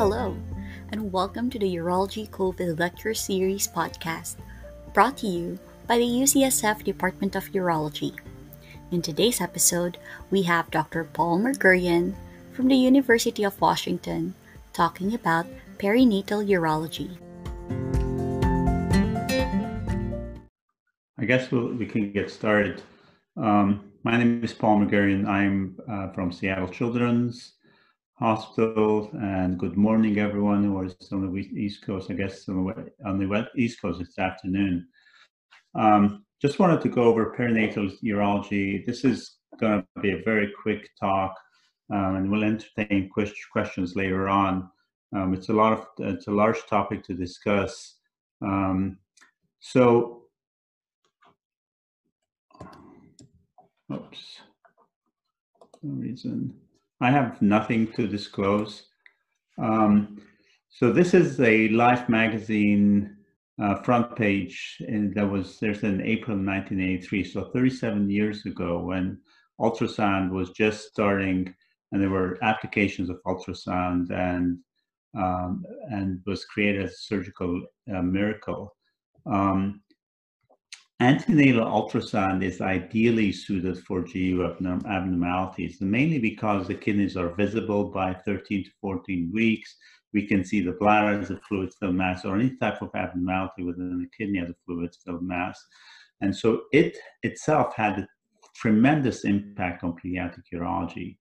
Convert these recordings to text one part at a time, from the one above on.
Hello, and welcome to the Urology COVID Lecture Series podcast, brought to you by the UCSF Department of Urology. In today's episode, we have Dr. Paul Merguerian from the University of Washington talking about perinatal urology. I guess we'll, we can get started. Um, my name is Paul Merguerian. I'm uh, from Seattle Children's Hospital, and good morning, everyone who is on the East Coast. I guess on the, on the East Coast this afternoon. Um, just wanted to go over perinatal urology. This is going to be a very quick talk, um, and we'll entertain questions later on. Um, it's a lot of it's a large topic to discuss. Um, so Oops. No reason. I have nothing to disclose. Um, so this is a Life magazine uh, front page, and that was there's in April 1983, so 37 years ago, when ultrasound was just starting, and there were applications of ultrasound, and um, and was created as a surgical uh, miracle. Um, Antenatal ultrasound is ideally suited for GU abnormalities, mainly because the kidneys are visible by 13 to 14 weeks. We can see the bladder as a fluid filled mass or any type of abnormality within the kidney as a fluid filled mass. And so it itself had a tremendous impact on pediatric urology.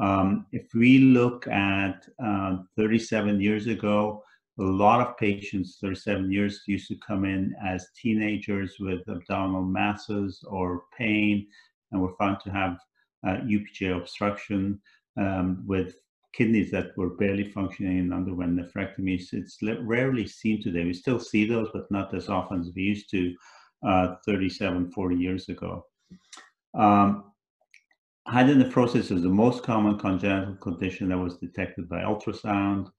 Um, if we look at uh, 37 years ago, a lot of patients 37 years used to come in as teenagers with abdominal masses or pain and were found to have uh, UPJ obstruction um, with kidneys that were barely functioning and underwent nephrectomies. It's rarely seen today. We still see those, but not as often as we used to uh, 37, 40 years ago. Um, is the most common congenital condition that was detected by ultrasound.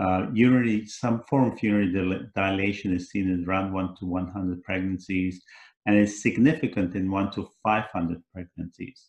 Uh, urinary, some form of urinary dilation is seen in around 1 to 100 pregnancies and is significant in 1 to 500 pregnancies.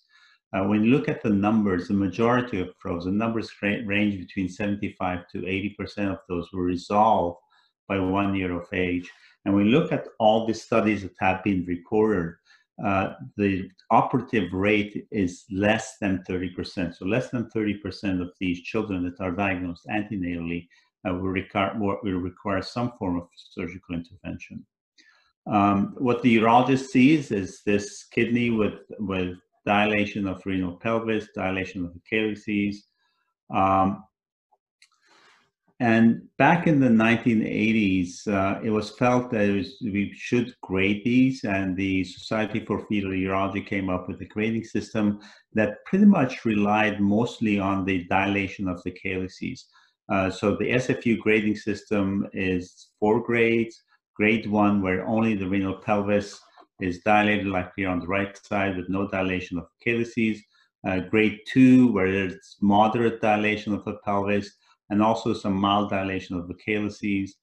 Uh, when you look at the numbers, the majority of those, the numbers range between 75 to 80% of those were resolved by one year of age. And we look at all the studies that have been reported, uh, the operative rate is less than 30%. So less than 30% of these children that are diagnosed antenatally uh, will, require, will require some form of surgical intervention. Um, what the urologist sees is this kidney with, with dilation of renal pelvis, dilation of the calyces, um, and back in the 1980s, uh, it was felt that was, we should grade these, and the Society for Fetal Urology came up with a grading system that pretty much relied mostly on the dilation of the calyces. Uh, so the SFU grading system is four grades. Grade one, where only the renal pelvis is dilated, like here on the right side, with no dilation of calyces. Uh, grade two, where there's moderate dilation of the pelvis and also some mild dilation of the calyces,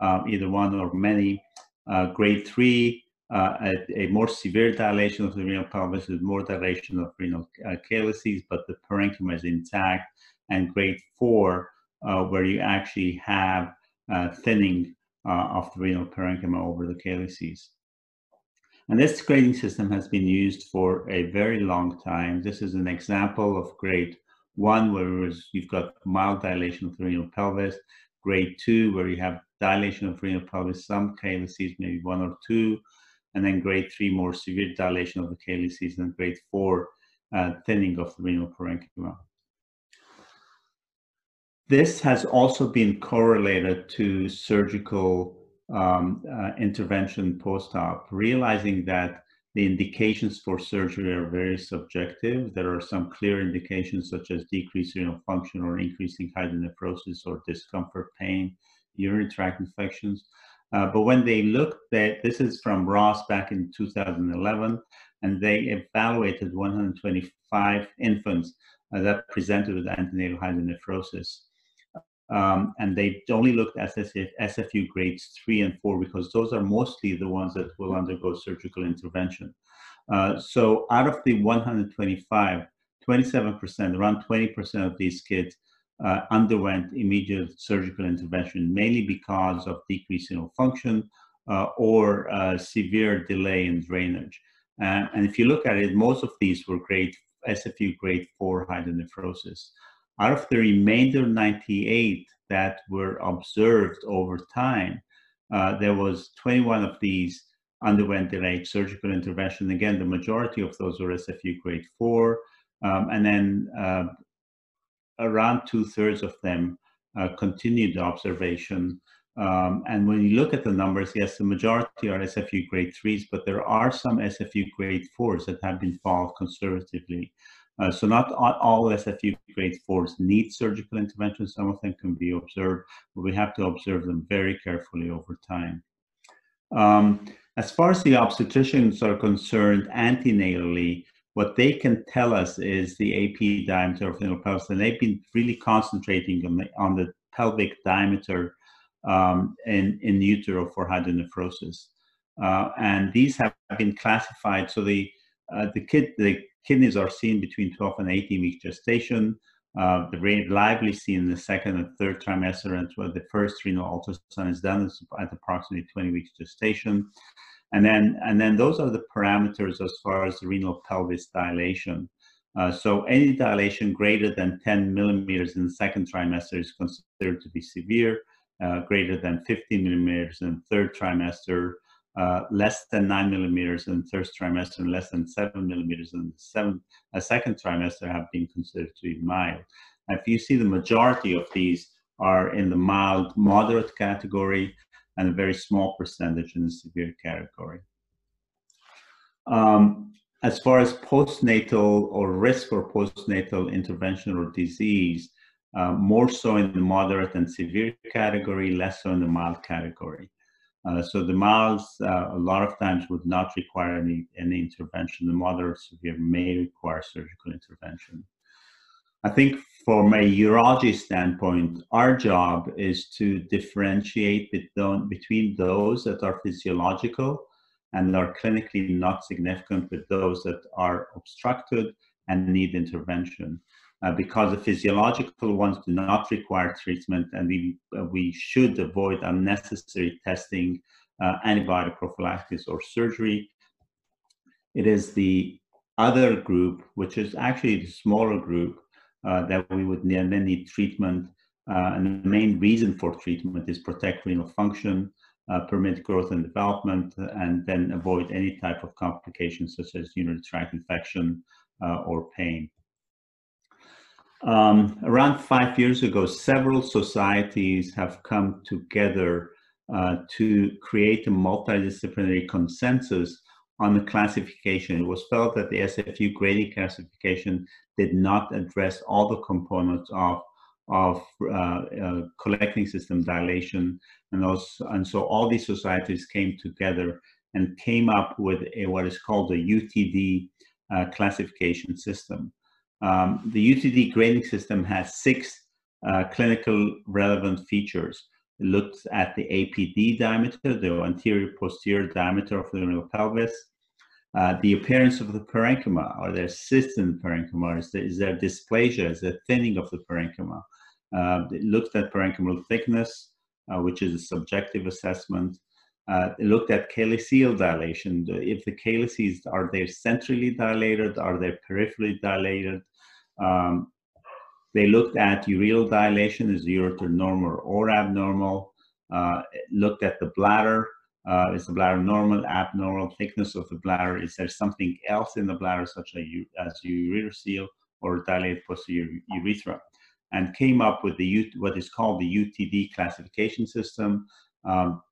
um, either one or many. Uh, grade three, uh, a, a, more severe dilation of the renal pelvis with more dilation of renal uh, calyces, but the parenchyma is intact. And grade four, uh, where you actually have uh, thinning uh, of the renal parenchyma over the calyces. And this grading system has been used for a very long time. This is an example of grade one, where you've got mild dilation of the renal pelvis. Grade two, where you have dilation of renal pelvis, some calyces, maybe one or two. And then grade three, more severe dilation of the calyces. And grade four, uh, thinning of the renal parenchyma. This has also been correlated to surgical um, uh, intervention post-op, realizing that the indications for surgery are very subjective. There are some clear indications such as decreased renal function or increasing hydronephrosis or discomfort, pain, urinary tract infections. Uh, but when they looked at, this is from Ross back in 2011, and they evaluated 125 infants uh, that presented with antenatal hydronephrosis. Um, and they only looked at SFU, SFU grades three and four because those are mostly the ones that will undergo surgical intervention. Uh, so out of the 125, 27%, around 20% of these kids uh, underwent immediate surgical intervention, mainly because of decreased renal function uh, or uh, severe delay in drainage. and if you look at it, most of these were grade SFU grade 4 hydronephrosis. Out of the remainder 98 that were observed over time, uh, there was 21 of these underwent delayed surgical intervention. Again, the majority of those were SFU grade 4. Um, and then uh, around two thirds of them uh, continued observation. Um, and when you look at the numbers, yes, the majority are SFU grade threes, but there are some SFU grade fours that have been followed conservatively. Uh, so not all SFU grade fours need surgical intervention. Some of them can be observed, but we have to observe them very carefully over time. Um, as far as the obstetricians are concerned, antenatally, what they can tell us is the AP diameter of the pelvis, and they've been really concentrating on the, on the pelvic diameter um, in, in utero for hydronephrosis. Uh, and these have been classified. So the uh, the kid the kidneys are seen between 12 and 18 week gestation. Uh, the rate lively seen in the second and third trimester, and the first renal ultrasound is done at approximately 20 weeks gestation. And then, and then those are the parameters as far as the renal pelvis dilation. Uh, so any dilation greater than 10 millimeters in the second trimester is considered to be severe, uh, greater than 15 millimeters in the third trimester, uh, less than 9 millimeters in the third trimester, and less than 7 millimeters in the seventh, uh, second trimester have been considered to be mild. If you see the majority of these are in the mild, moderate category, and a very small percentage in the severe category. Um, as far as postnatal or risk for postnatal intervention or disease, uh, more so in the moderate and severe category, less so in the mild category. Uh, so the milds, uh, a lot of times would not require any, any intervention. The moderate severe may require surgical intervention. I think from a urology standpoint, our job is to differentiate between those that are physiological and are clinically not significant with those that are obstructed and need intervention. Uh, because the physiological ones do not require treatment and we, uh, we should avoid unnecessary testing, uh, antibiotic prophylaxis or surgery. It is the other group, which is actually the smaller group, uh, that we would then need treatment. Uh, and the main reason for treatment is protect renal function, permit growth and development, and then avoid any type of complications such as urinary tract infection or pain. Um, around five years ago, several societies have come together uh, to create a multidisciplinary consensus on the classification. It was felt that the SFU grading classification did not address all the components of of uh, uh, collecting system dilation, and and so all these societies came together and came up with a, what is called a UTD uh, classification system. Um, the UTD grading system has six uh, clinical relevant features. It looks at the APD diameter, the anterior posterior diameter of the renal pelvis, uh, the appearance of the parenchyma, are there cysts in the parenchyma, is there, is there dysplasia, is there thinning of the parenchyma? Uh, it looked at parenchymal thickness, uh, which is a subjective assessment. Uh, looked at calyceal dilation. If the calyces, are they centrally dilated? Are they peripherally dilated? Um, they looked at ureteral dilation, is the ureter normal or abnormal? Uh, looked at the bladder, uh, is the bladder normal, abnormal, thickness of the bladder? Is there something else in the bladder, such as ureterocele or dilated posterior urethra? And came up with the what is called the UTD classification system. Um,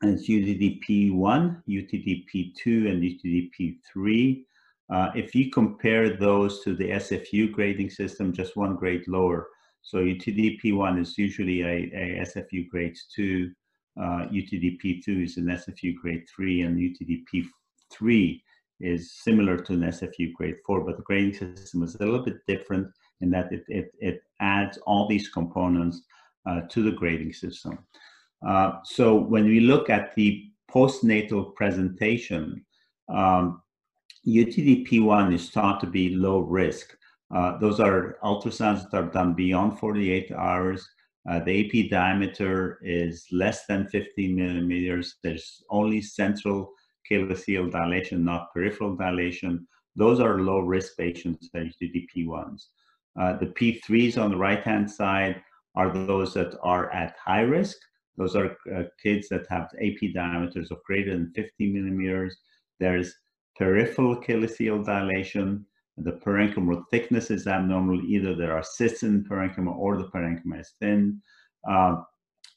and it's UTD-P1, UTD-P2, and UTD-P3. Uh, if you compare those to the SFU grading system, just one grade lower. So UTD-P1 is usually a, a SFU grade 2, uh, UTD-P2 is an SFU grade 3 and UTD-P3 is similar to an SFU grade 4, but the grading system is a little bit different in that it, it, it adds all these components uh, to the grading system. Uh, so when we look at the postnatal presentation, um, UTD-P1 is thought to be low risk. Uh, those are ultrasounds that are done beyond 48 hours. Uh, the AP diameter is less than 15 millimeters. There's only central calyceal dilation, not peripheral dilation. Those are low risk patients, the P1s. Uh, the P3s on the right hand side are those that are at high risk. Those are uh, kids that have AP diameters of greater than 50 millimeters. There's peripheral calyceal dilation. The parenchymal thickness is abnormal. Either there are cysts in the parenchyma or the parenchyma is thin. Uh,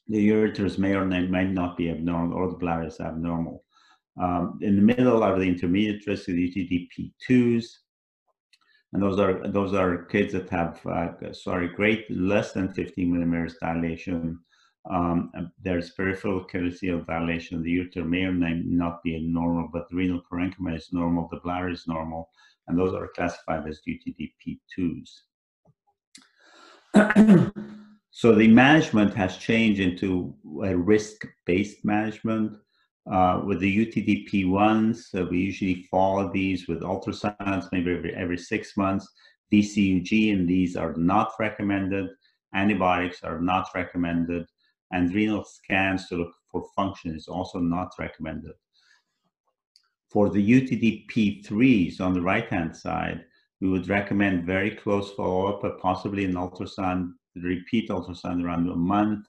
the ureters may or may not be abnormal or the bladder is abnormal. Um, in the middle are the intermediate risk of UTD-P2s. And those are those are kids that have uh, sorry great less than 50 millimeters dilation. Um, there's peripheral calyceal dilation. The ureter may or may not be normal, but the renal parenchyma is normal. The bladder is normal, and those are classified as UTD-P2s. so the management has changed into a risk-based management. Uh, with the UTD-P1s, uh, we usually follow these with ultrasounds, maybe every, every six months. VCUG, and these are not recommended. Antibiotics are not recommended. And renal scans to look for function is also not recommended. For the UTD-P3s on the right-hand side, we would recommend very close follow-up, but possibly an ultrasound, repeat ultrasound around a month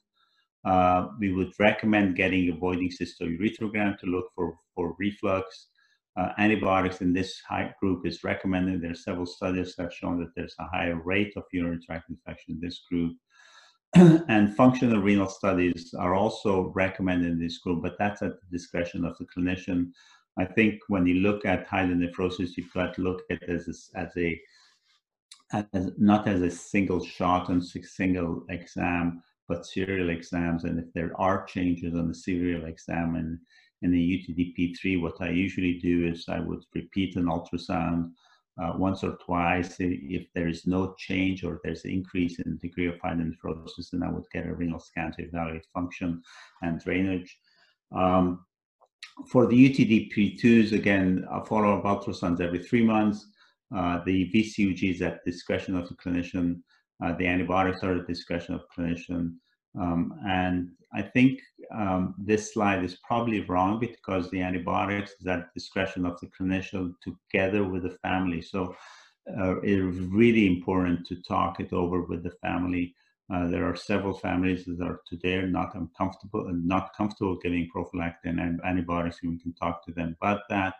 uh, we would recommend getting a Voiding cystourethrogram to look for, for reflux. Uh, antibiotics in this group is recommended. There are several studies that have shown that there's a higher rate of urinary tract infection in this group. and functional renal studies are also recommended in this group, but that's at the discretion of the clinician. I think when you look at hydronephrosis, you've got to look at it as a, as a as, not as a single shot and single exam, but serial exams. And if there are changes on the serial exam and in the UTD-P3, what I usually do is I would repeat an ultrasound uh, once or twice. If there is no change or there's an increase in degree of hydronephrosis, then I would get a renal scan to evaluate function and drainage. Um, for the UTD-P2s, again, a follow-up ultrasounds every three months. Uh, the VCUG is at discretion of the clinician. Uh, the antibiotics are at the discretion of clinician. Um, and I think um, this slide is probably wrong because the antibiotics is at discretion of the clinician together with the family. So uh, it's really important to talk it over with the family. Uh, there are several families that are today not uncomfortable and not comfortable giving prophylactic and antibiotics. And we can talk to them about that.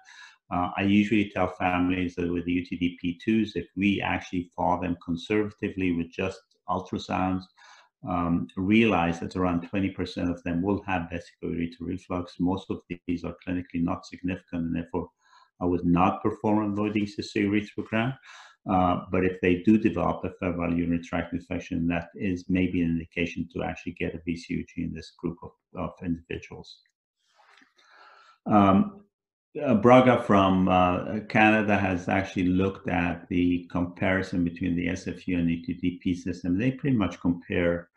Uh, I usually tell families that with the UTD-P2s, if we actually follow them conservatively with just ultrasounds, um, realize that around 20% of them will have vesico-ureter reflux. Most of these are clinically not significant, and therefore I would not perform a voiding cystourethrogram. Uh, but if they do develop a febrile urinary tract infection, that is maybe an indication to actually get a VCUG in this group of, of individuals. Um, uh, Braga from uh, Canada has actually looked at the comparison between the SFU and UTD-P system. They pretty much compare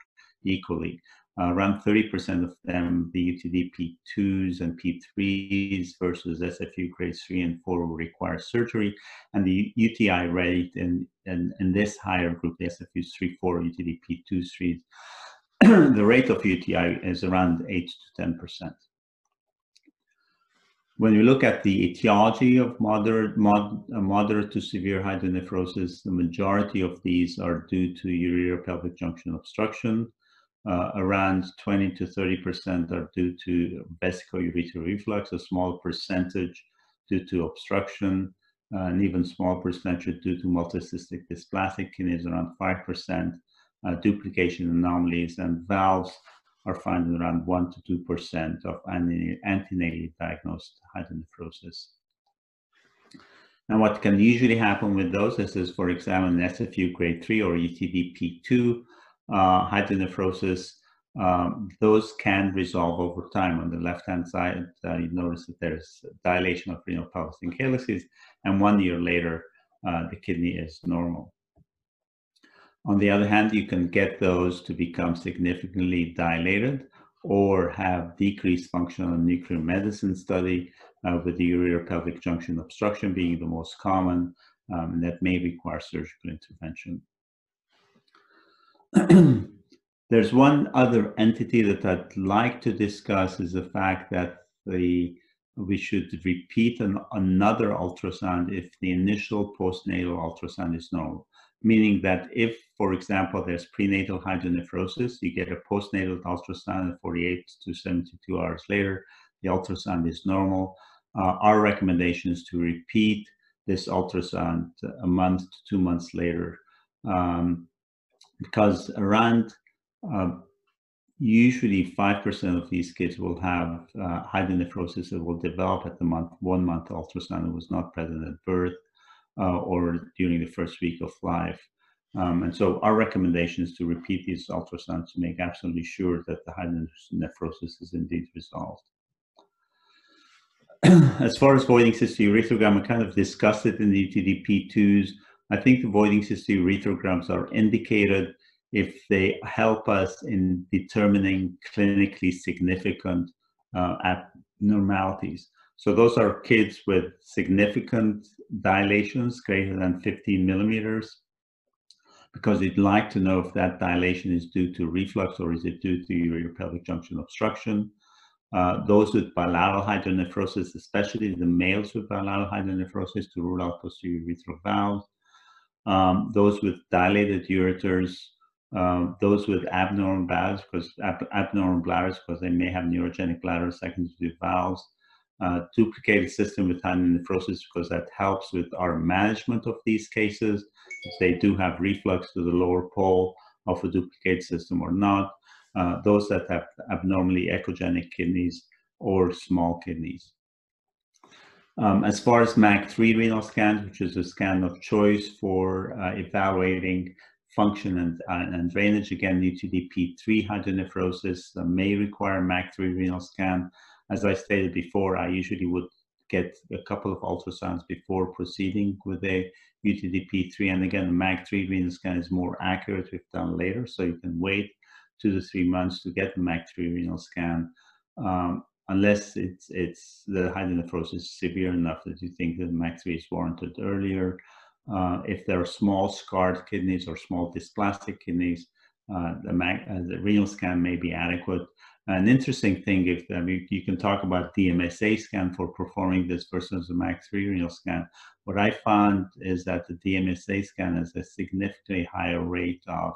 equally. Uh, around 30% of them, the UTD P2s and P3s versus SFU grades 3 and 4 will require surgery. And the UTI rate in, in, in this higher group, the SFUs 3, 4, UTD P2s, 3, the rate of UTI is around 8 to 10%. When you look at the etiology of moderate, mod, uh, moderate to severe hydronephrosis, the majority of these are due to ureter-pelvic junction obstruction. Uh, around 20 to 30% are due to vesico-ureter reflux, a small percentage due to obstruction, uh, an even small percentage due to multicystic dysplastic kidneys, around 5%, uh, duplication anomalies, and valves are found in around 1 to 2% of antenatally diagnosed hydronephrosis. And what can usually happen with those is, is for example, an SFU grade 3 or UTD-P2 uh, hydronephrosis, um, those can resolve over time. On the left-hand side, uh, you notice that there's dilation of renal pelvis and calyces, and one year later, uh, the kidney is normal. On the other hand, you can get those to become significantly dilated or have decreased function on nuclear medicine study uh, with the ureter pelvic junction obstruction being the most common. um, that may require surgical intervention. There's one other entity that I'd like to discuss is the fact that the we should repeat an, another ultrasound if the initial postnatal ultrasound is normal. Meaning that if, for example, there's prenatal hydronephrosis, you get a postnatal ultrasound 48 to 72 hours later, the ultrasound is normal. Uh, our recommendation is to repeat this ultrasound a month to two months later um, because around uh, usually 5% of these kids will have uh, hydronephrosis that will develop at the month one month ultrasound that was not present at birth uh, or during the first week of life. Um, and so our recommendation is to repeat these ultrasounds to make absolutely sure that the hydronephrosis is indeed resolved. as far as voiding cystourethrogram, I kind of discussed it in the UTDP2s. I think the voiding cystourethrograms are indicated if they help us in determining clinically significant uh, abnormalities. So those are kids with significant dilations greater than 15 millimeters, because you'd like to know if that dilation is due to reflux or is it due to ureter pelvic junction obstruction. Uh, those with bilateral hydronephrosis, especially the males with bilateral hydronephrosis, to rule out posterior urethral valves. Um, those with dilated ureters, um, those with abnormal bladders, because ab abnormal bladders, because they may have neurogenic bladder secondary to valves. Uh, duplicated system with hydronephrosis, because that helps with our management of these cases. If they do have reflux to the lower pole of a duplicated system or not uh, those that have abnormally echogenic kidneys or small kidneys. Um, as far as MAG3 renal scans, which is a scan of choice for uh, evaluating function and, uh, and drainage, again, UTDP3 hydronephrosis uh, may require MAG3 renal scan. As I stated before, I usually would get a couple of ultrasounds before proceeding with a UTDP3. And again, the MAG3 renal scan is more accurate if done later, so you can wait two to three months to get the MAG3 renal scan, um, unless it's it's the hydronephrosis is severe enough that you think that MAG3 is warranted earlier. Uh, if there are small scarred kidneys or small dysplastic kidneys, uh, the, uh, the renal scan may be adequate. An interesting thing, if I mean, you can talk about DMSA scan for performing this versus a MAG3 renal scan. What I found is that the DMSA scan has a significantly higher rate of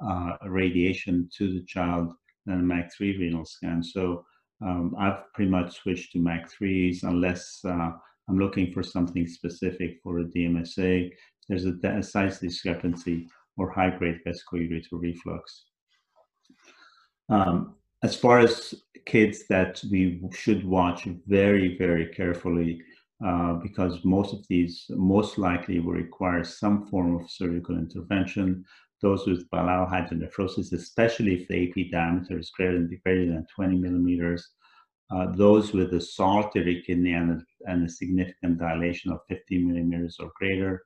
uh, radiation to the child than a MAG3 renal scan. So um, I've pretty much switched to MAG3s unless uh, I'm looking for something specific for a DMSA. There's a, a size discrepancy or high-grade vesicoureteral reflux. Um, as far as kids that we should watch very, very carefully, uh, because most of these most likely will require some form of surgical intervention those with bilateral hydronephrosis, especially if the AP diameter is greater than, greater than 20 millimeters, uh, those with a solitary kidney and a, and a, significant dilation of 50 millimeters or greater,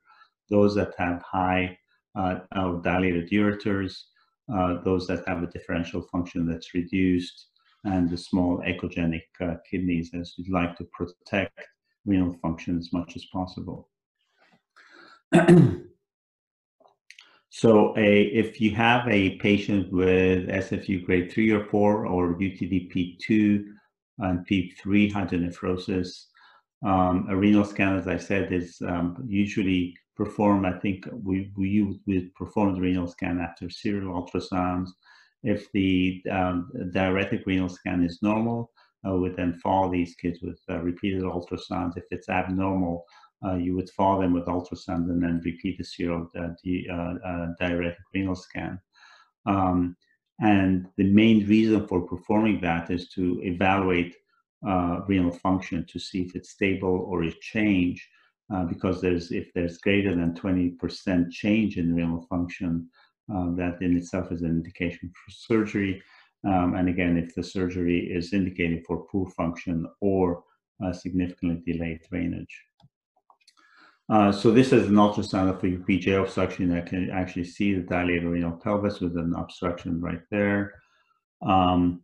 those that have high uh, dilated ureters, uh, those that have a differential function that's reduced, and the small echogenic uh, kidneys, as we'd like to protect renal function as much as possible. So a, if you have a patient with SFU grade 3 or 4 or UTDP2 and P3 hydronephrosis, um, a renal scan, as I said, is um, usually performed, I think we, we, we perform the renal scan after serial ultrasounds. If the um, diuretic renal scan is normal, uh, we then follow these kids with uh, repeated ultrasounds. If it's abnormal, you would follow them with ultrasound and then repeat the serial uh, the, uh, uh, diuretic renal scan. Um, and the main reason for performing that is to evaluate uh, renal function to see if it's stable or it change. Uh, because there's if there's greater than 20% change in renal function, that in itself is an indication for surgery. Um, and again, if the surgery is indicated for poor function or significantly delayed drainage. Uh, so this is an ultrasound of a PJ obstruction. I can actually see the dilated renal pelvis with an obstruction right there. Um,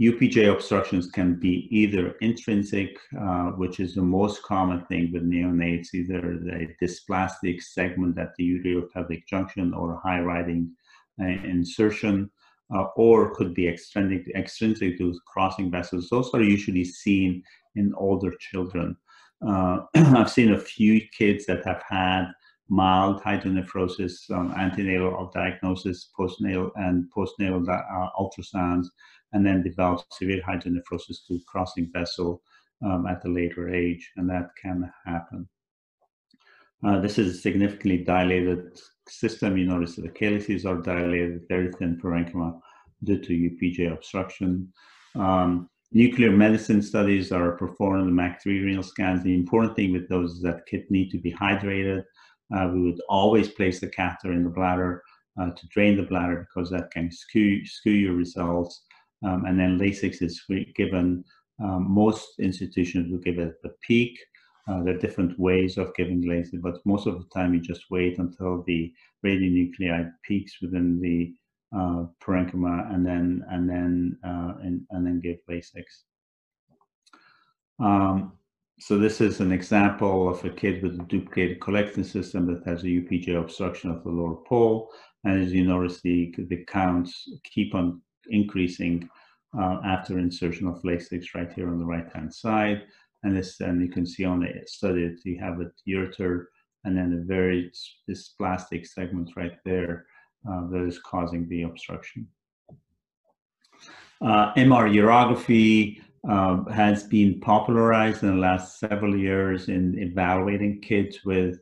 UPJ obstructions can be either intrinsic, uh, which is the most common thing with neonates, either the dysplastic segment at the ureotelic junction or high riding uh, insertion, uh, or could be extrinsic, extrinsic to crossing vessels. Those are usually seen in older children. Uh, I've seen a few kids that have had mild hydronephrosis, um, antenatal diagnosis, postnatal and postnatal uh, ultrasounds, and then develop severe hydronephrosis to crossing vessel um, at a later age, and that can happen. Uh, this is a significantly dilated system. You notice that the calyces are dilated, very thin parenchyma due to UPJ obstruction. Um, nuclear medicine studies are performed the MAG3 renal scans. The important thing with those is that kids need to be hydrated. Uh, we would always place the catheter in the bladder uh, to drain the bladder because that can skew, skew your results. Um, and then Lasix is given, um, most institutions will give it at the peak. Uh, there are different ways of giving Lasix, but most of the time you just wait until the radionuclide peaks within the uh, parenchyma and then and then uh, and, and then give Lasix. Um, so this is an example of a kid with a duplicated collecting system that has a UPJ obstruction of the lower pole. And as you notice, the, the counts keep on increasing uh, after insertion of Lasix right here on the right-hand side. And this, and you can see on the study that you have a ureter and then a very, dysplastic segment right there uh, that is causing the obstruction. Uh, MR urography uh, has been popularized in the last several years in evaluating kids with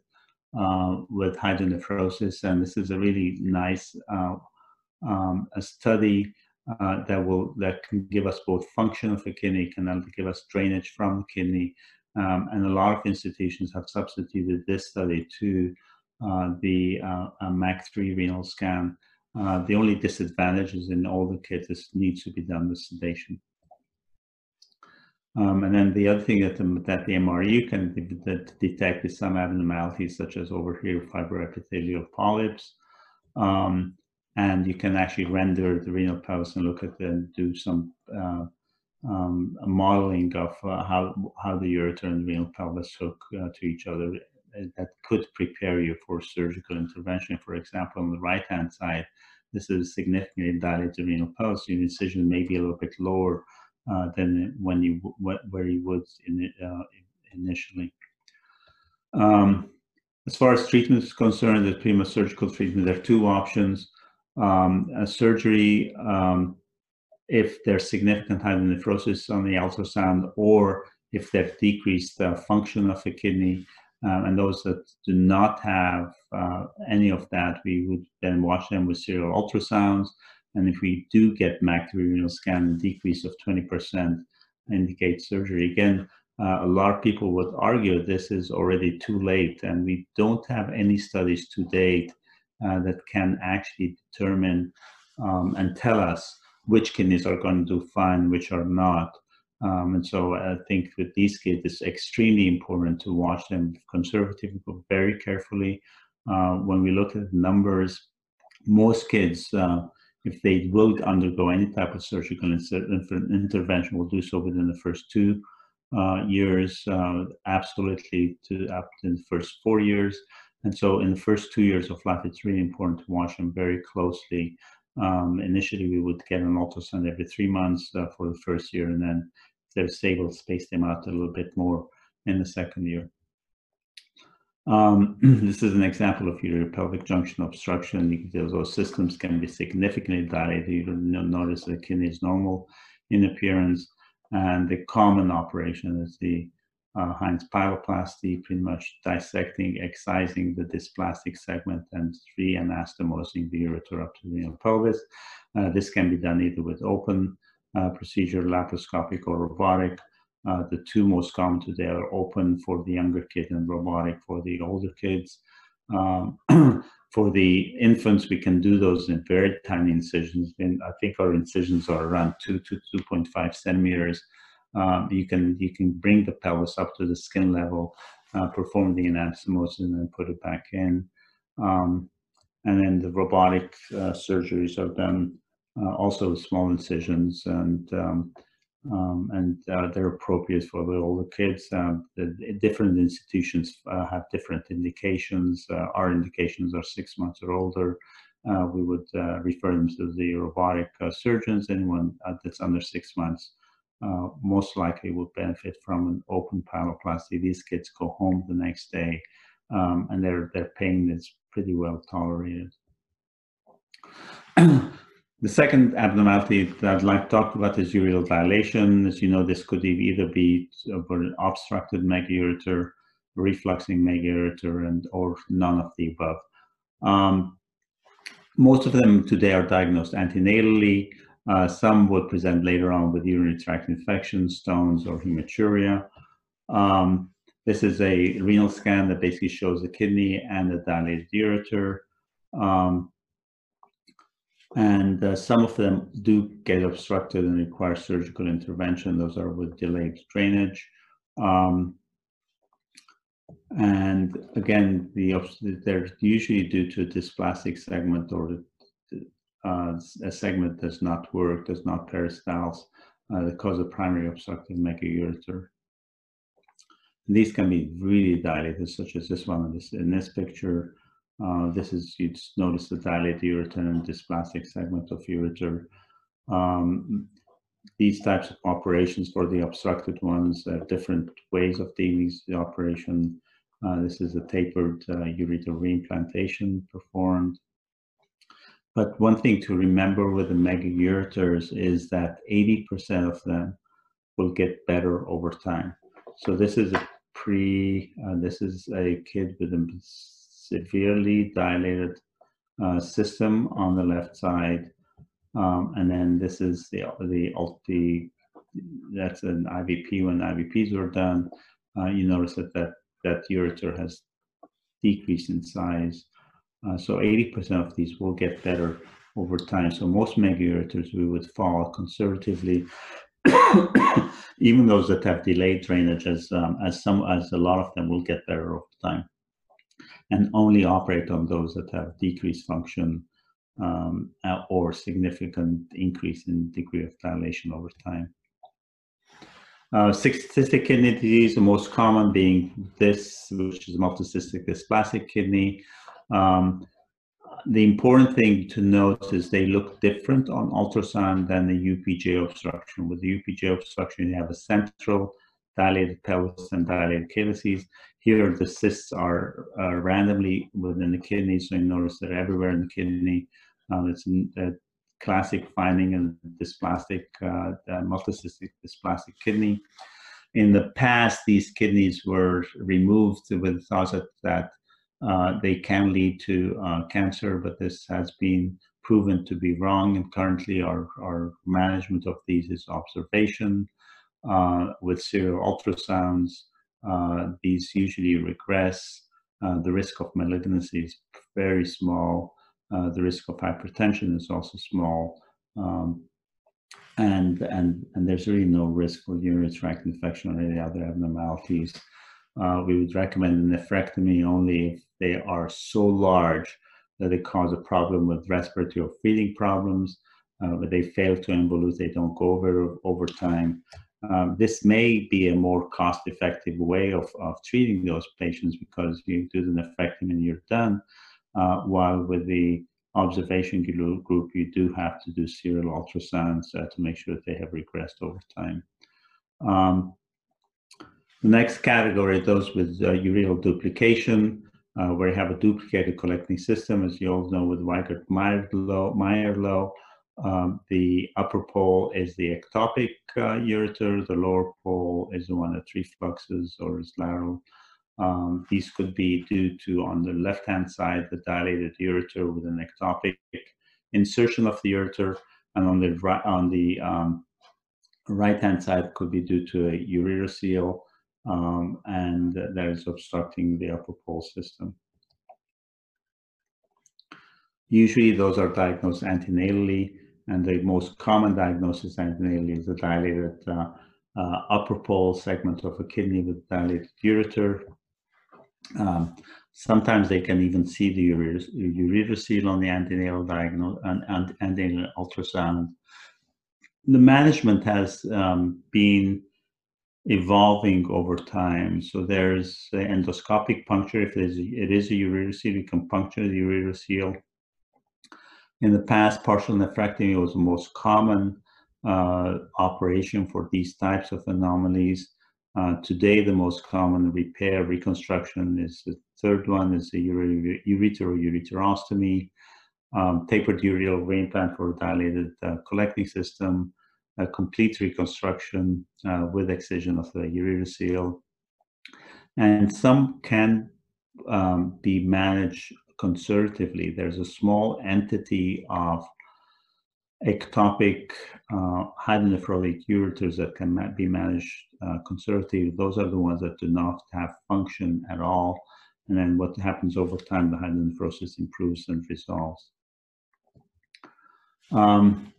uh, with hydronephrosis, and this is a really nice uh, um, a study uh, that will that can give us both function of the kidney, can give us drainage from the kidney, um, and a lot of institutions have substituted this study to the uh, MAG3 renal scan. Uh, the only disadvantage is in older kids, this needs to be done with sedation. Um, and then the other thing that the, that the MRU can detect is some abnormalities such as over here fibroepithelial polyps. Um, and you can actually render the renal pelvis and look at and do some uh, um, modeling of uh, how, how the ureter and renal pelvis hook uh, to each other uh, that could prepare you for surgical intervention. For example, on the right-hand side, this is significantly dilated renal pelvis. Your incision may be a little bit lower uh, than when you where you would in, uh, initially. Um, as far as treatment is concerned, the prima surgical treatment, there are two options. Um, surgery, um, if there's significant hydronephrosis on the ultrasound, or if they've decreased the function of the kidney, um, and those that do not have uh, any of that, we would then watch them with serial ultrasounds. And if we do get MAG3 renal scan, decrease of 20% indicate surgery. Again, uh, a lot of people would argue this is already too late, and we don't have any studies to date uh, that can actually determine um, and tell us which kidneys are going to do fine, which are not. Um, and so I think with these kids, it's extremely important to watch them conservatively, very carefully. Uh, when we look at numbers, most kids, uh, if they will undergo any type of surgical intervention, will do so within the first two uh, years, uh, absolutely to up to the first four years. And so in the first two years of life, it's really important to watch them very closely. Um, initially, we would get an ultrasound every three months uh, for the first year, and then they're stable, space them out a little bit more in the second year. Um, this is an example of your pelvic junction obstruction. Those systems can be significantly dilated. You don't notice the kidney is normal in appearance. And the common operation is the uh, Hynes pyeloplasty, pretty much dissecting, excising the dysplastic segment and re-anastomosing the ureter up to the pelvis. Uh, this can be done either with open uh, procedure, laparoscopic or robotic. Uh, the two most common today are open for the younger kids and robotic for the older kids. Um, for the infants, we can do those in very tiny incisions. And I think our incisions are around two to 2.5 centimeters. Um, you can you can bring the pelvis up to the skin level, uh, perform the anastomosis, and then put it back in. Um, and then the robotic uh, surgeries are done uh, also small incisions, and um, um, and uh, they're appropriate for the older kids. Um, the, different institutions uh, have different indications. Uh, our indications are six months or older. Uh, we would refer them to the robotic surgeons. Anyone that's under six months most likely would benefit from an open pyeloplasty. These kids go home the next day, um, and their their pain is pretty well tolerated. The second abnormality that I'd like to talk about is ureteral dilation. As you know, this could either be an obstructed megaureter, refluxing megaureter, and or none of the above. Um, most of them today are diagnosed antenatally. Uh, some would present later on with urinary tract infections, stones, or hematuria. Um, this is a renal scan that basically shows the kidney and the dilated ureter. Um, and uh, some of them do get obstructed and require surgical intervention. Those are with delayed drainage. Um, and again, the they're usually due to a dysplastic segment or uh, a segment does not work, does not peristalse, uh, that cause a primary obstructive megaureter. These can be really dilated, such as this one in this, in this picture. Uh, this is, you'd notice the dilated ureter and dysplastic segment of ureter. Um, these types of operations for the obstructed ones, uh, different ways of with the operation. Uh, this is a tapered uh, ureter reimplantation performed. But one thing to remember with the megaureters is that 80% of them will get better over time. So this is a pre, uh, this is a kid with a severely dilated uh, system on the left side. Um, and then this is the, the, the, that's an IVP when IVPs were done. Uh, you notice that, that that ureter has decreased in size. Uh, so 80% of these will get better over time. So most megaureters we would follow conservatively, even those that have delayed drainage, as um, as some as a lot of them will get better over time and only operate on those that have decreased function um, or significant increase in degree of dilation over time. Uh, cystic kidney disease, the most common being this, which is multicystic dysplastic kidney. Um, the important thing to note is they look different on ultrasound than the UPJ obstruction. With the UPJ obstruction, you have a central dilated pelvis and dilated calyces. Here, the cysts are uh, randomly within the kidney, so you notice they're everywhere in the kidney. Um, it's a classic finding in dysplastic, uh, multicystic dysplastic kidney. In the past, these kidneys were removed with thoughts that uh, they can lead to uh, cancer, but this has been proven to be wrong. And currently, our, our management of these is observation, uh, with serial ultrasounds. Uh, these usually regress. Uh, the risk of malignancy is very small. the risk of hypertension is also small. Um, and, and, and there's really no risk for urinary tract infection or any other abnormalities. Uh, we would recommend a nephrectomy only if they are so large that they cause a problem with respiratory or feeding problems, uh, but they fail to involute, they don't go over over time, um, this may be a more cost-effective way of, of treating those patients because you do the nephrectomy and you're done. Uh, while with the observation group, you do have to do serial ultrasounds uh, to make sure that they have regressed over time. Um, the next category, those with uh, ureteral duplication, uh, where you have a duplicated collecting system, as you all know with Weigert-Mayer-Low. Um, the upper pole is the ectopic uh, ureter, the lower pole is the one that refluxes or is lateral. Um, these could be due to, on the left-hand side, the dilated ureter with an ectopic insertion of the ureter, and on the right, on the um, right-hand side could be due to a ureterocele, um, and that is obstructing the upper pole system. Usually those are diagnosed antenatally and the most common diagnosis antenatally is a dilated uh, uh, upper pole segment of a kidney with dilated ureter. Um, Sometimes they can even see the ureterocele on the antenatal diagonal and, and antenatal ultrasound. The management has um, been evolving over time. So there's endoscopic puncture. If it is a ureterocele, you can puncture the ureterocele. In the past, partial nephrectomy was the most common uh, operation for these types of anomalies. Uh, today, the most common repair reconstruction is the third one is the ureteroureterostomy, um, tapered ureteral reimplant for dilated uh, collecting system, a complete reconstruction uh, with excision of the ureterocele. And some can um, be managed conservatively. There's a small entity of ectopic uh, hydronephrotic ureters that can be managed uh, conservatively. Those are the ones that do not have function at all. And then what happens over time, the hydronephrosis improves and resolves. Um,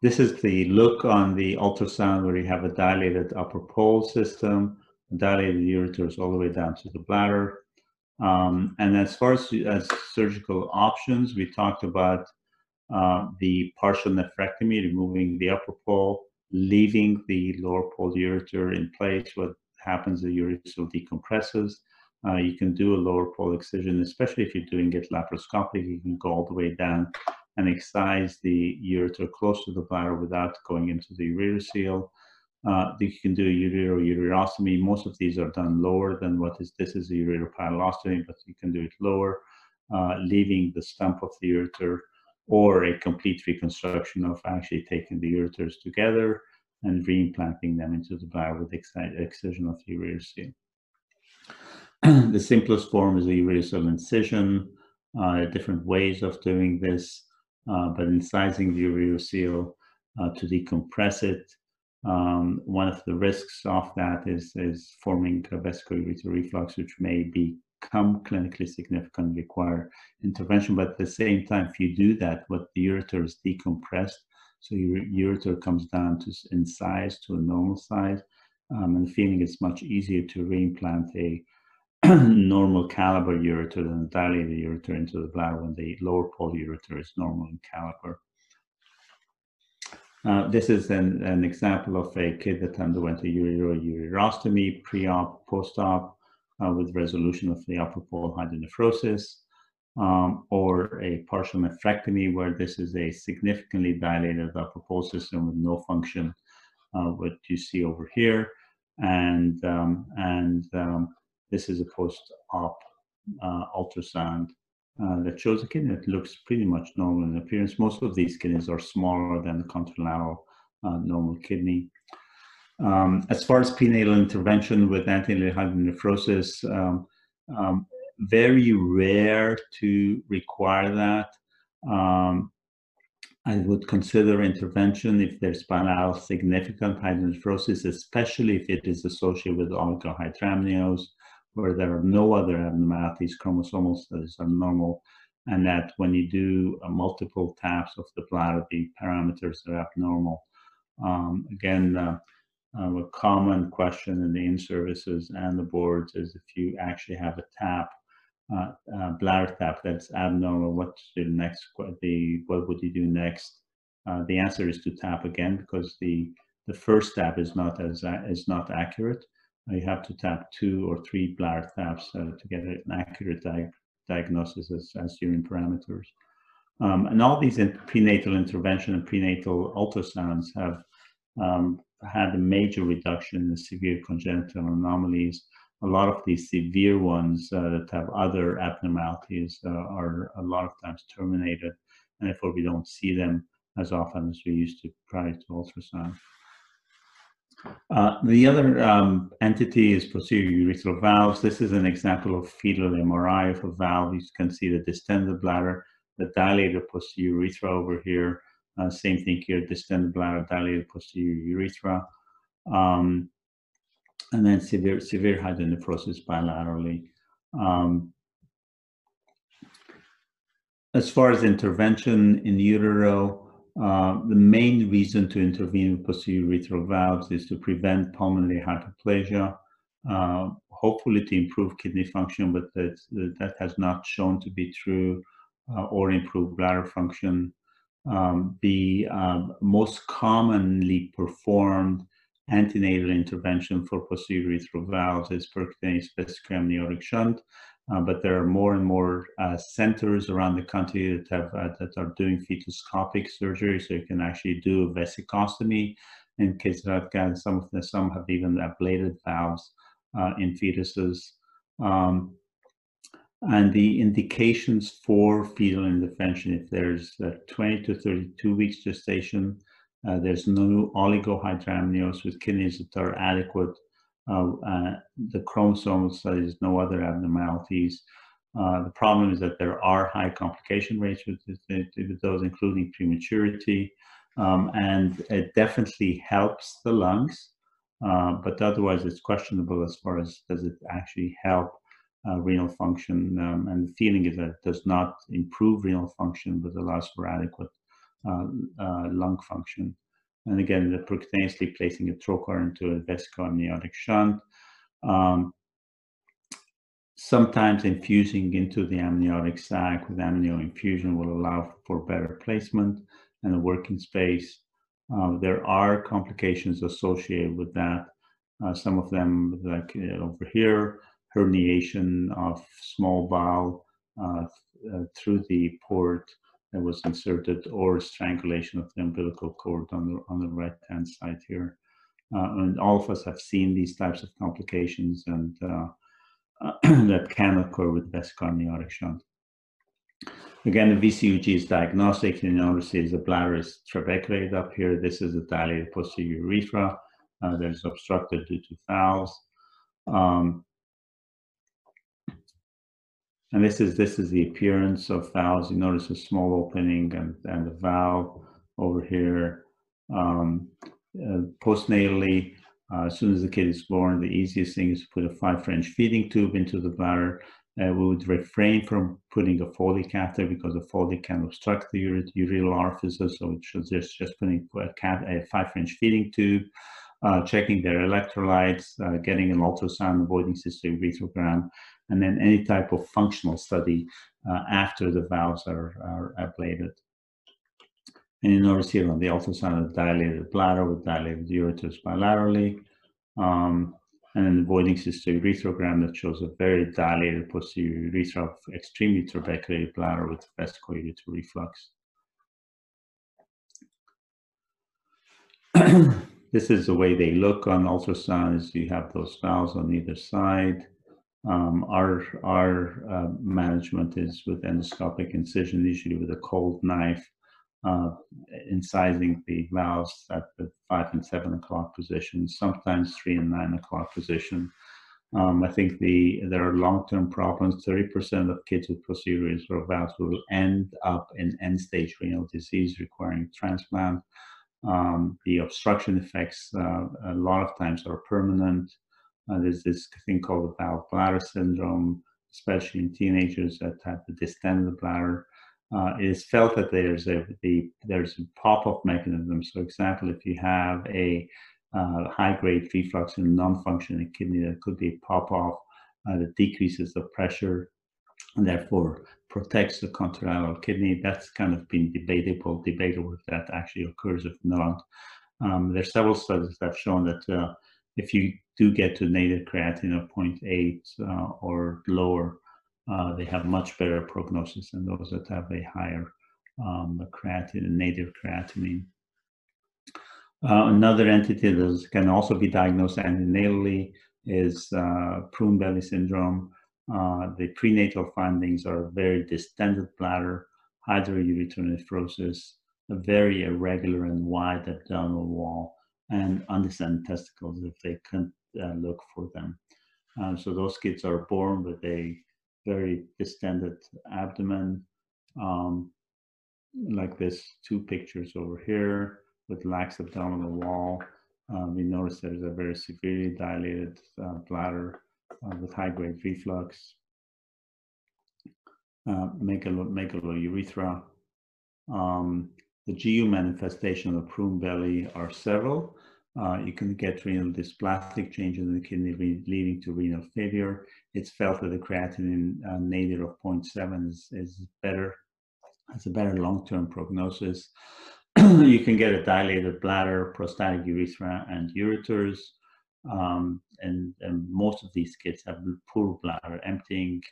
this is the look on the ultrasound where you have a dilated upper pole system, dilated ureters all the way down to the bladder. Um, and as far as, as surgical options, we talked about uh, the partial nephrectomy, removing the upper pole, leaving the lower pole ureter in place. What happens, the ureter decompresses. Uh, you can do a lower pole excision, especially if you're doing it laparoscopic. You can go all the way down and excise the ureter close to the bladder without going into the ureterocele. Uh, you can do a ureterostomy. Most of these are done lower than what is this is a ureteropyelostomy, but you can do it lower, uh, leaving the stump of the ureter or a complete reconstruction of actually taking the ureters together and reimplanting them into the bladder with excision of the ureterocele. the simplest form is a ureter incision. Uh, different ways of doing this, uh, but incising the ureterocele uh, to decompress it. Um, one of the risks of that is, is forming a ureter reflux, which may become clinically significant require intervention. But at the same time, if you do that, what the ureter is decompressed, so your ureter comes down to in size to a normal size, um, and feeling it's much easier to reimplant a normal caliber ureter than a dilated ureter into the bladder when the lower pole ureter is normal in caliber. Uh, this is an, an example of a kid that underwent a ureterostomy pre-op, post-op uh, with resolution of the upper pole hydronephrosis, um, or a partial nephrectomy where this is a significantly dilated upper pole system with no function, uh, what you see over here. And, um, and um, this is a post-op uh, ultrasound uh, that shows a kidney that looks pretty much normal in appearance. Most of these kidneys are smaller than the contralateral uh, normal kidney. Um, as far as prenatal intervention with antenatal hydronephrosis, um, um, very rare to require that. Um, I would consider intervention if there's bilateral significant hydronephrosis, especially if it is associated with oligohydramnios, where there are no other abnormalities, chromosomal studies are normal, and that when you do uh, multiple taps of the bladder, the parameters are abnormal. Um, again, uh, uh, a common question in the in-services and the boards is if you actually have a tap, uh, uh, bladder tap that's abnormal, what's the next, the, what would you do next? Uh, the answer is to tap again because the, the first tap is not as is not accurate. You have to tap two or three bladder taps uh, to get an accurate di diagnosis as, as urine parameters. Um, and all these in prenatal intervention and prenatal ultrasounds have um, had a major reduction in the severe congenital anomalies. A lot of these severe ones uh, that have other abnormalities uh, are a lot of times terminated, and therefore we don't see them as often as we used to prior to ultrasound. Uh, the other um, entity is posterior urethral valves. This is an example of fetal MRI of a valve. You can see the distended bladder, the dilated posterior urethra over here, uh, same thing here, distended bladder, dilated posterior urethra. Um, and then severe, severe hydronephrosis bilaterally. Um, as far as intervention in utero, uh, the main reason to intervene with posterior urethral valves is to prevent pulmonary hypoplasia. Uh, hopefully to improve kidney function, but that, that has not shown to be true uh, or improve bladder function. Um, the um, most commonly performed antenatal intervention for posterior urethral valves is percutaneous vesicoamniotic amniotic shunt, uh, but there are more and more uh, centers around the country that have uh, that are doing fetoscopic surgery, so you can actually do a vesicostomy in kids that have got some of the, some have even ablated valves uh, in fetuses. Um, and the indications for fetal intervention, if there's 20 to 32 weeks gestation, uh, there's no oligohydramnios with kidneys that are adequate. Uh, the chromosomal studies, no other abnormalities. Uh, the problem is that there are high complication rates with, with those, including prematurity, um, and it definitely helps the lungs, uh, but otherwise it's questionable as far as does it actually help uh, renal function. Um, and the feeling is that it does not improve renal function, but allows for adequate uh, lung function. And again, the percutaneously placing a trocar into a vesicoamniotic shunt. Um, sometimes infusing into the amniotic sac with amnio infusion will allow for better placement and a working space. Uh, there are complications associated with that. Uh, some of them, like uh, over here, herniation of small bowel uh, uh, through the port that was inserted or strangulation of the umbilical cord on the, on the right hand side here. Uh, and all of us have seen these types of complications and uh, that can occur with vesicoamniotic shunt. Again, the VCUG is diagnostic. You notice the bladder is trabeculated up here. This is a dilated posterior urethra. Uh, that is obstructed due to valves. Um, and this is this is the appearance of valves. You notice a small opening and, and the valve over here. Um, uh, postnatally, uh, as soon as the kid is born, the easiest thing is to put a five French feeding tube into the bladder. Uh, we would refrain from putting a Foley catheter because the Foley can obstruct the ureteral orifices. So it's just, just putting a, cat, a five French feeding tube, uh, checking their electrolytes, uh, getting an ultrasound, a voiding cystourethrogram, and then any type of functional study uh, after the valves are, are ablated. And you notice here on the ultrasound, a dilated bladder with dilated ureters bilaterally, um, and an avoiding cystourethrogram that shows a very dilated posterior urethra of extremely trabeculated bladder with vesicoureteral reflux. this is the way they look on ultrasound is you have those valves on either side. Um, our our uh, management is with endoscopic incision, usually with a cold knife, uh, incising the valves at the five and seven o'clock position, sometimes three and nine o'clock position. Um, I think the there are long-term problems. 30% of kids with posterior valves will end up in end-stage renal disease requiring transplant. Um, the obstruction effects uh, a lot of times are permanent. Uh, there's this thing called the valve bladder syndrome, especially in teenagers that have the distended bladder. Uh, it is felt that there's a the, there's a pop-off mechanism. So, for example, if you have a uh, high-grade reflux in a non-functioning kidney, that could be a pop-off uh, that decreases the pressure and therefore protects the contralateral kidney. That's kind of been debatable, debatable if that actually occurs if not. Um, there's several studies that have shown that uh, if you do get to nadir creatinine of 0.8 uh, or lower, uh, they have much better prognosis than those that have a higher um, creatinine, nadir creatinine. Uh, another entity that can also be diagnosed antenatally is uh, prune belly syndrome. Uh, the prenatal findings are very distended bladder, hydroureteronephrosis, a very irregular and wide abdominal wall, and undescended testicles if they can uh, look for them. Uh, so those kids are born with a very distended abdomen, um, like this two pictures over here with lax abdominal wall. Um, you notice there's a very severely dilated uh, bladder uh, with high-grade reflux, uh, megalo megalourethra. Um, the GU manifestation of the prune belly are several. Uh, you can get renal dysplastic changes in the kidney leading to renal failure. It's felt that the creatinine uh, nadir of 0.7 is, is better, has a better long-term prognosis. you can get a dilated bladder, prostatic urethra, and ureters. Um, and, and, most of these kids have poor bladder emptying,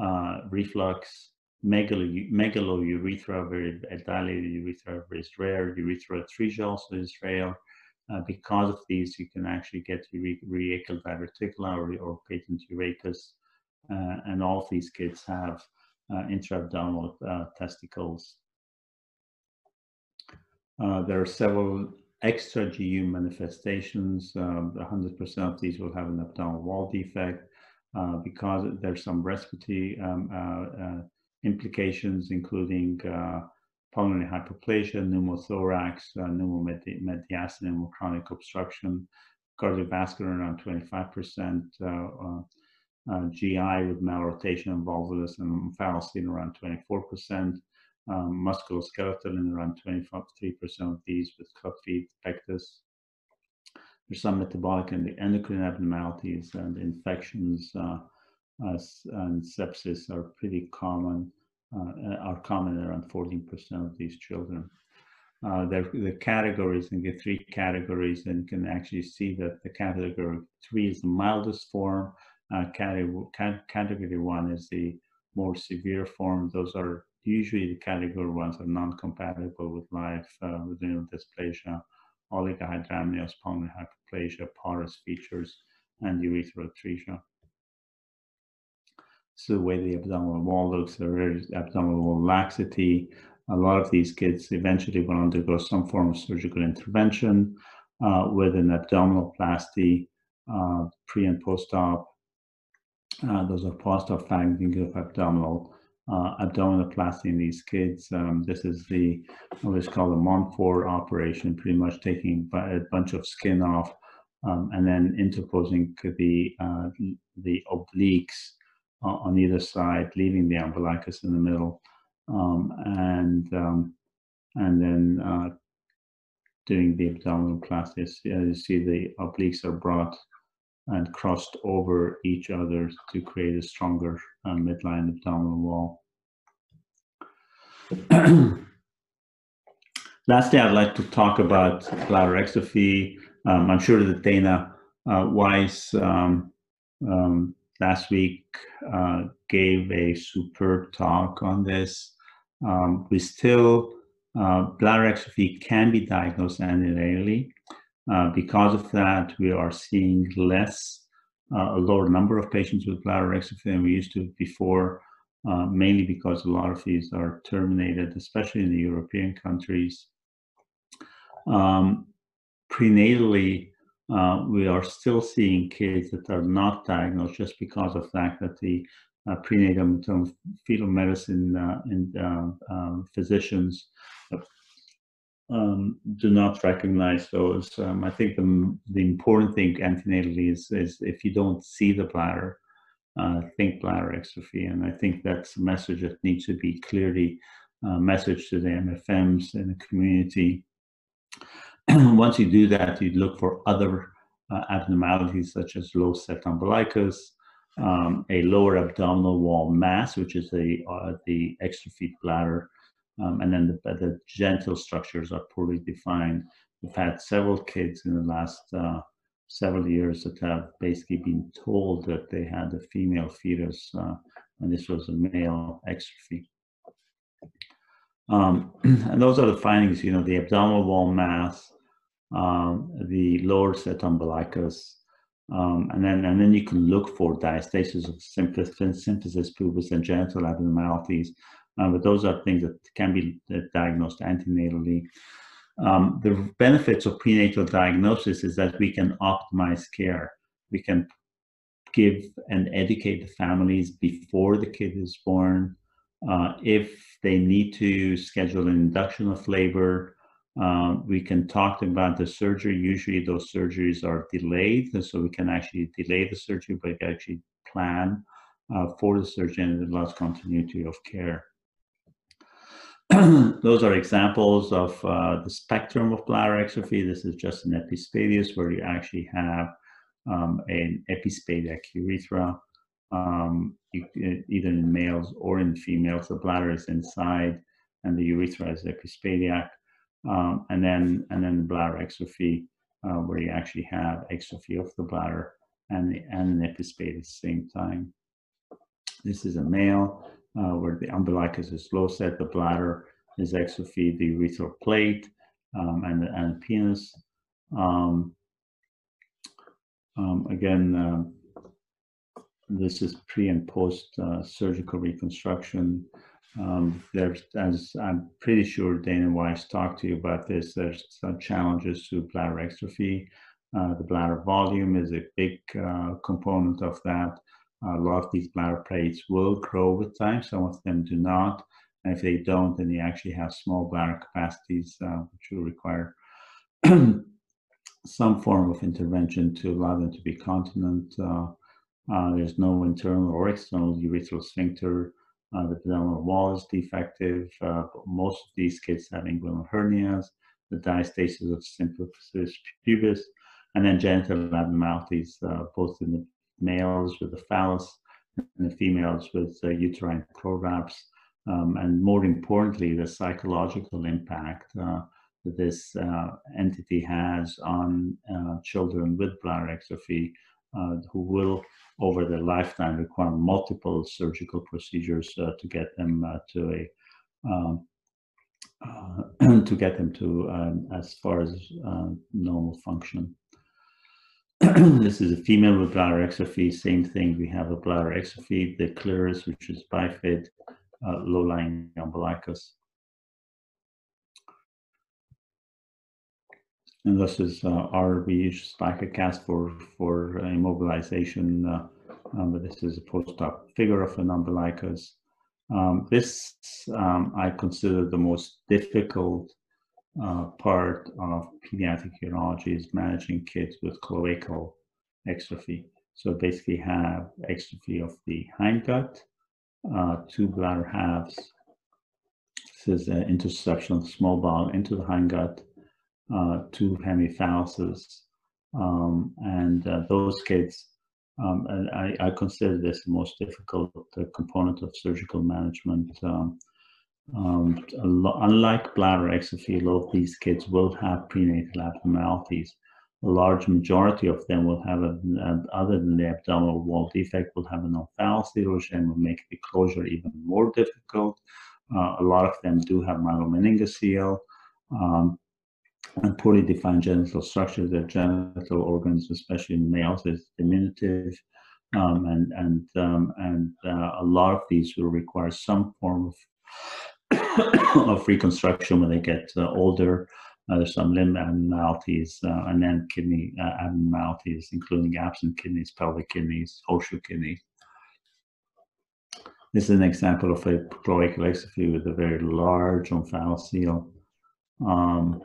uh, reflux, megalo, megalourethra, very dilated urethra is rare, urethral atresia also is rare. Uh, because of these, you can actually get urachal diverticula or, or patent urachus, uh, and all of these kids have uh, intra-abdominal uh, testicles. Uh, there are several extra GU manifestations. 100% um, of these will have an abdominal wall defect uh, because there's some respiratory um, implications, including pulmonary hypoplasia, pneumothorax, uh, pneumomediastinum, chronic obstruction, cardiovascular around 25%, uh, uh, uh GI with malrotation and volvulus and omphalocele around 24%, um, musculoskeletal in around 23% of these with club feet, pectus. There's some metabolic and the endocrine abnormalities and infections uh, and sepsis are pretty common uh, are common around 14% of these children. Uh, the categories and get three categories and you can actually see that the category three is the mildest form. Uh, category, category one is the more severe form. Those are usually the category ones are non-compatible with life uh, with renal dysplasia, oligohydramnios, pulmonary hypoplasia, Potter's features, and urethral atresia. So the way the abdominal wall looks, is abdominal wall laxity. A lot of these kids eventually will undergo some form of surgical intervention uh, with an abdominoplasty uh, pre and post-op. Uh, those are post-op findings of abdominal uh, abdominoplasty in these kids. Um, this is the what is called a Monfort operation, pretty much taking a bunch of skin off um, and then interposing the uh, the obliques on either side, leaving the umbilicus in the middle, um, and um, and then uh, doing the abdominoplasty. As you see, the obliques are brought and crossed over each other to create a stronger uh, midline abdominal wall. Lastly, I'd like to talk about bladder exstrophy. Um, I'm sure that Dana uh, Weiss um, um, last week uh, gave a superb talk on this. Um, we still, uh, bladder exstrophy can be diagnosed annually. Uh, because of that, we are seeing less, uh, a lower number of patients with bladder exstrophy than we used to before, uh, mainly because a lot of these are terminated, especially in the European countries. Um, prenatally, uh, we are still seeing kids that are not diagnosed just because of the fact that the uh, prenatal maternal fetal medicine uh, and uh, um, physicians um, do not recognize those. Um, I think the, the important thing antenatally is, is if you don't see the bladder, uh, think bladder exstrophy. And I think that's a message that needs to be clearly uh, messaged to the MFMs in the community once you do that, you look for other uh, abnormalities such as low set umbilicus, um, a lower abdominal wall mass, which is the, uh, the exstrophied bladder, um, and then the, the, genital structures are poorly defined. We've had several kids in the last uh, several years that have basically been told that they had a female fetus, uh, and this was a male exstrophy. Um, and those are the findings, you know, the abdominal wall mass, um, the lower set umbilicus, um, and then and then you can look for diastasis of symphysis pubis and genital abnormalities. Uh, but those are things that can be uh, diagnosed antenatally. Um, the benefits of prenatal diagnosis is that we can optimize care. We can give and educate the families before the kid is born. Uh, if they need to schedule an induction of labor, uh, we can talk about the surgery. Usually, those surgeries are delayed, so we can actually delay the surgery, but actually plan uh, for the surgery and it allows continuity of care. those are examples of uh, the spectrum of bladder exstrophy. This is just an epispadias where you actually have um, an epispadiac urethra, um, you, either in males or in females. The bladder is inside and the urethra is epispadiac. Um, and then and then the bladder exstrophy, uh, where you actually have exstrophy of the bladder and, the, and an epispadias at the same time. This is a male uh, where the umbilicus is low set, the bladder is exophy, the urethral plate, um, and, and the penis. Um, um, again, uh, this is pre and post uh, surgical reconstruction. Um, there's, as I'm pretty sure Dana Weiss talked to you about this, there's some challenges to bladder exstrophy. Uh, the bladder volume is a big uh, component of that. A lot of these bladder plates will grow with time, some of them do not. And if they don't, then you actually have small bladder capacities, uh, which will require some form of intervention to allow them to be continent. Uh, uh, there's no internal or external urethral sphincter. Uh, the abdominal wall is defective. Uh, most of these kids have inguinal hernias, the diastasis of symphysis pubis, and then genital abnormalities, uh, both in the males with the phallus and the females with uh, uterine prolapse. Um, and more importantly, the psychological impact uh, that this uh, entity has on children with bladder exstrophy uh, who will, over their lifetime, require multiple surgical procedures uh, to get them to a um, to get them to um, as far as normal function. this is a female with bladder exstrophy. Same thing. We have a bladder exstrophy, the clitoris, which is bifid, uh, low-lying umbilicus. And this is uh, our, we use spica cast for, for immobilization, uh, um, but this is a post-op figure of an umbilicus. Um, this um, I consider the most difficult uh, part of pediatric urology is managing kids with cloacal exstrophy. So basically have exstrophy of the hindgut, uh, two bladder halves. This is an intussusception of small bowel into the hindgut, uh, two hemiphalluses. Um, and uh, those kids, um, I, I, consider this the most difficult uh, component of surgical management. Um, um, unlike bladder exstrophy, a these kids will have prenatal abnormalities. A large majority of them will have, a, other than the abdominal wall defect, will have an omphalus erosion, will make the closure even more difficult. Uh, a lot of them do have myelomeningocele um, and poorly defined genital structures. Their genital organs, especially in males, is diminutive. Um, and and um, and uh, a lot of these will require some form of of reconstruction when they get uh, older. Uh, there's some limb abnormalities uh, and then kidney uh, abnormalities, including absent kidneys, pelvic kidneys, horseshoe kidneys. This is an example of a cloacal exstrophy with a very large omphalocele. Um,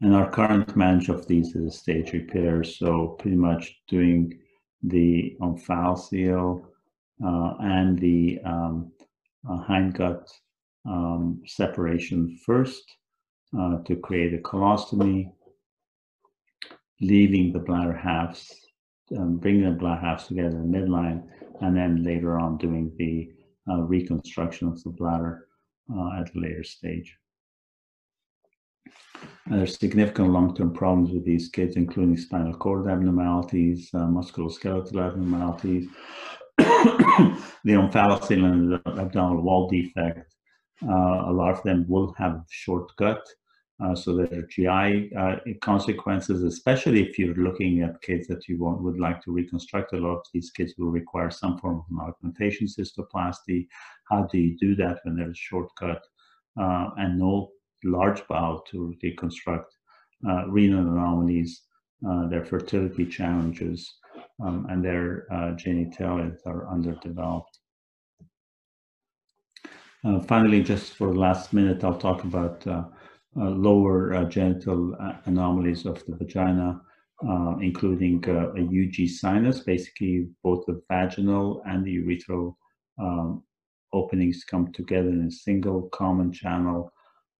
and our current manage of these is a stage repair. So pretty much doing the omphalocele uh, and the um, uh, hindgut um, separation first uh, to create a colostomy, leaving the bladder halves, um, bringing the bladder halves together in the midline, and then later on doing the uh, reconstruction of the bladder uh, at a later stage. And there's significant long-term problems with these kids, including spinal cord abnormalities, uh, musculoskeletal abnormalities, the omphalocele and the abdominal wall defect, uh, a lot of them will have short gut. Uh, so there are GI uh, consequences, especially if you're looking at kids that you want, would like to reconstruct. A lot of these kids will require some form of an augmentation cystoplasty. How do you do that when there's short gut uh, and no large bowel to reconstruct? Uh, renal anomalies, uh, their fertility challenges, um, and their uh, genitalia are underdeveloped. Uh, finally, just for the last minute, I'll talk about uh, lower genital anomalies of the vagina, including a UG sinus, basically both the vaginal and the urethral um, openings come together in a single common channel.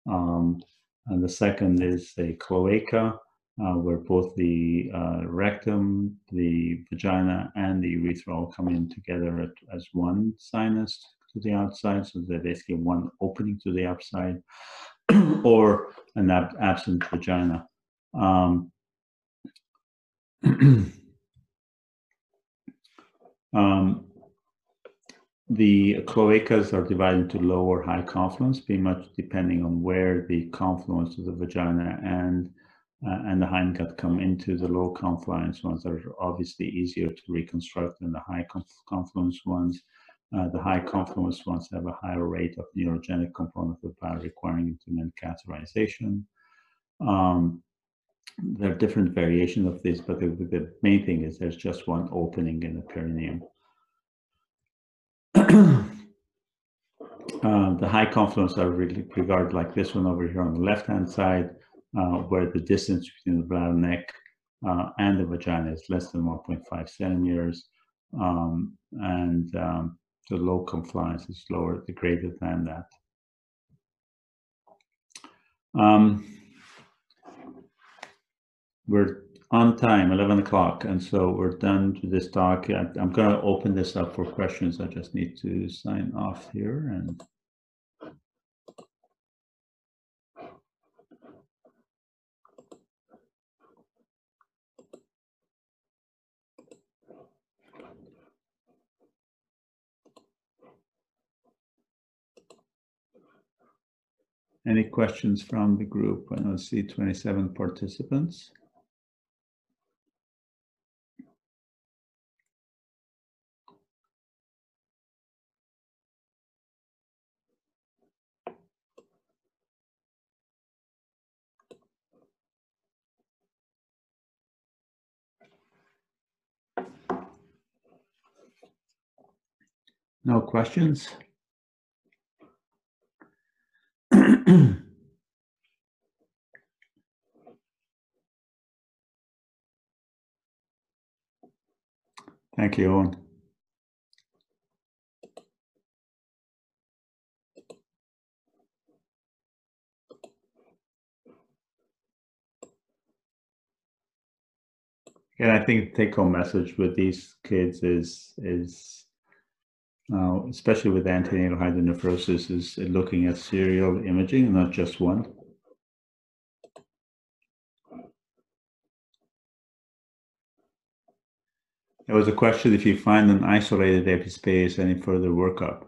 Um, and the second is a cloaca, uh, where both the uh, rectum, the vagina, and the urethra all come in together at, as one sinus to the outside. So they're basically one opening to the outside or an ab- absent vagina. Um, um, the cloacas are divided into low or high confluence, pretty much depending on where the confluence of the vagina and uh, and the hindgut come into the low confluence ones are obviously easier to reconstruct than the high confluence ones. Uh, the high confluence ones have a higher rate of neurogenic component of the bladder requiring intermittent catheterization. Um, there are different variations of this, but the, the, main thing is there's just one opening in the perineum. Uh, the high confluence are really regarded like this one over here on the left-hand side, uh, where the distance between the bladder neck uh, and the vagina is less than 1.5 centimeters. Um, and um, the low confluence is lower, the greater than that. Um, we're on time, 11 o'clock, and so we're done to this talk. I, am going to open this up for questions. I just need to sign off here and Any questions from the group? I see 27 participants. No questions? Thank you, Owen. And I think the take-home message with these kids is is uh, especially with antenatal hydronephrosis is looking at serial imaging, not just one. There was a question if you find an isolated epispadias, any further workup.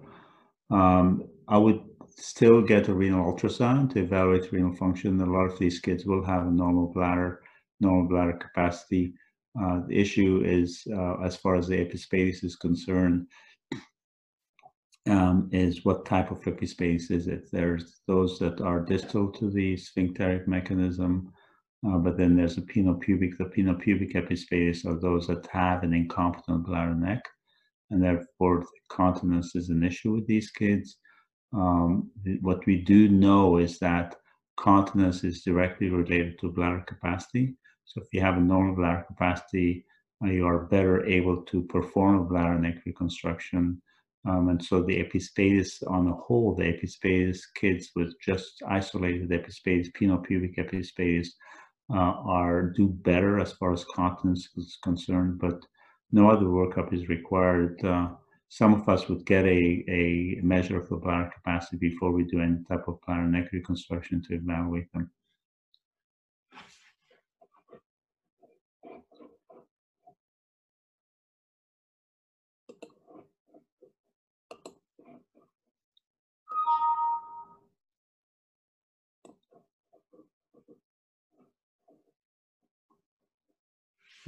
Um, I would still get a renal ultrasound to evaluate renal function. A lot of these kids will have a normal bladder, normal bladder capacity. Uh, the issue is, uh, as far as the epispadias is concerned, um, is what type of epispadias is it? There's those that are distal to the sphincteric mechanism, uh, but then there's a penopubic. The penopubic epispadias are those that have an incompetent bladder neck, and therefore continence is an issue with these kids. Um, what we do know is that continence is directly related to bladder capacity. So if you have a normal bladder capacity, uh, you are better able to perform a bladder neck reconstruction. Um, and so the epispadias on the whole, the epispadias kids with just isolated epispadias, penopubic epispadias, uh, are do better as far as continence is concerned, but no other workup is required. Uh, some of us would get a, a measure of the bladder capacity before we do any type of bladder neck reconstruction to evaluate them.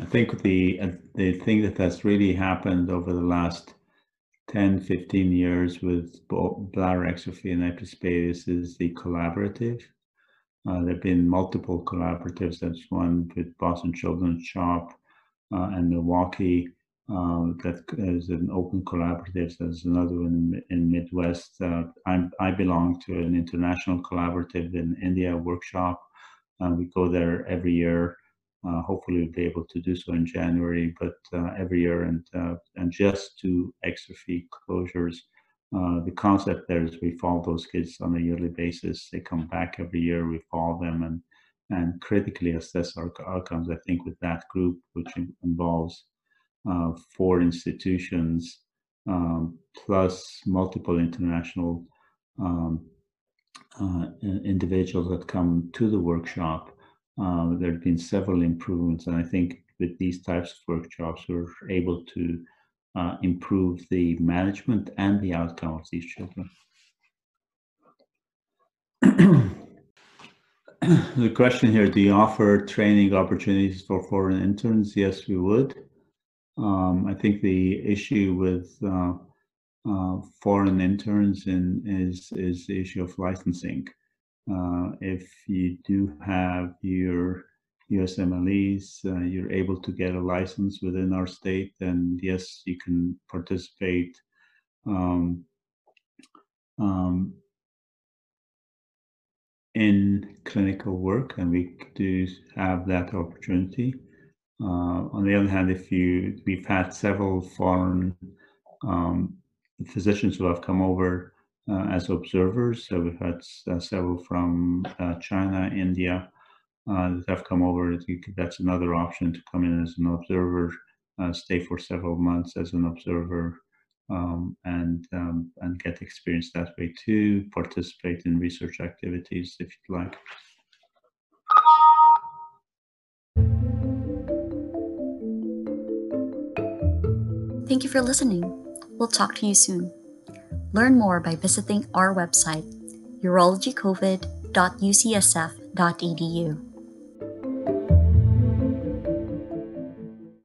I think the uh, the thing that has really happened over the last 10, 15 years with bladder exstrophy and epispadias is the collaborative. Uh, there have been multiple collaboratives. There's one with Boston Children's CHOP uh, and Milwaukee. Uh, that is an open collaborative. There's another one in Midwest. Uh, i belong to an international collaborative in India workshop. We go there every year. Uh, hopefully, we'll be able to do so in January, but uh, every year, and uh, and just to fee closures uh, the concept there is we follow those kids on a yearly basis. They come back every year. We follow them and and critically assess our outcomes. I think with that group, which involves uh, four institutions um, plus multiple international um, uh, individuals that come to the workshop, uh, there have been several improvements, and I think with these types of workshops, we're able to uh, improve the management and the outcome of these children. the question here do you offer training opportunities for foreign interns? Yes, we would. Um, I think the issue with uh, uh, foreign interns in, is, is the issue of licensing. Uh, if you do have your USMLEs, uh, you're able to get a license within our state, then yes, you can participate um, um, in clinical work, and we do have that opportunity. Uh, on the other hand, if you, we've had several foreign um, physicians who have come over as observers. So we've had uh, several from uh, China, India, uh, that have come over. That's another option to come in as an observer, uh, stay for several months as an observer, um, and um, and get experience that way too. Participate in research activities if you'd like. Thank you for listening. We'll talk to you soon. Learn more by visiting our website, urologycovid.ucsf.edu.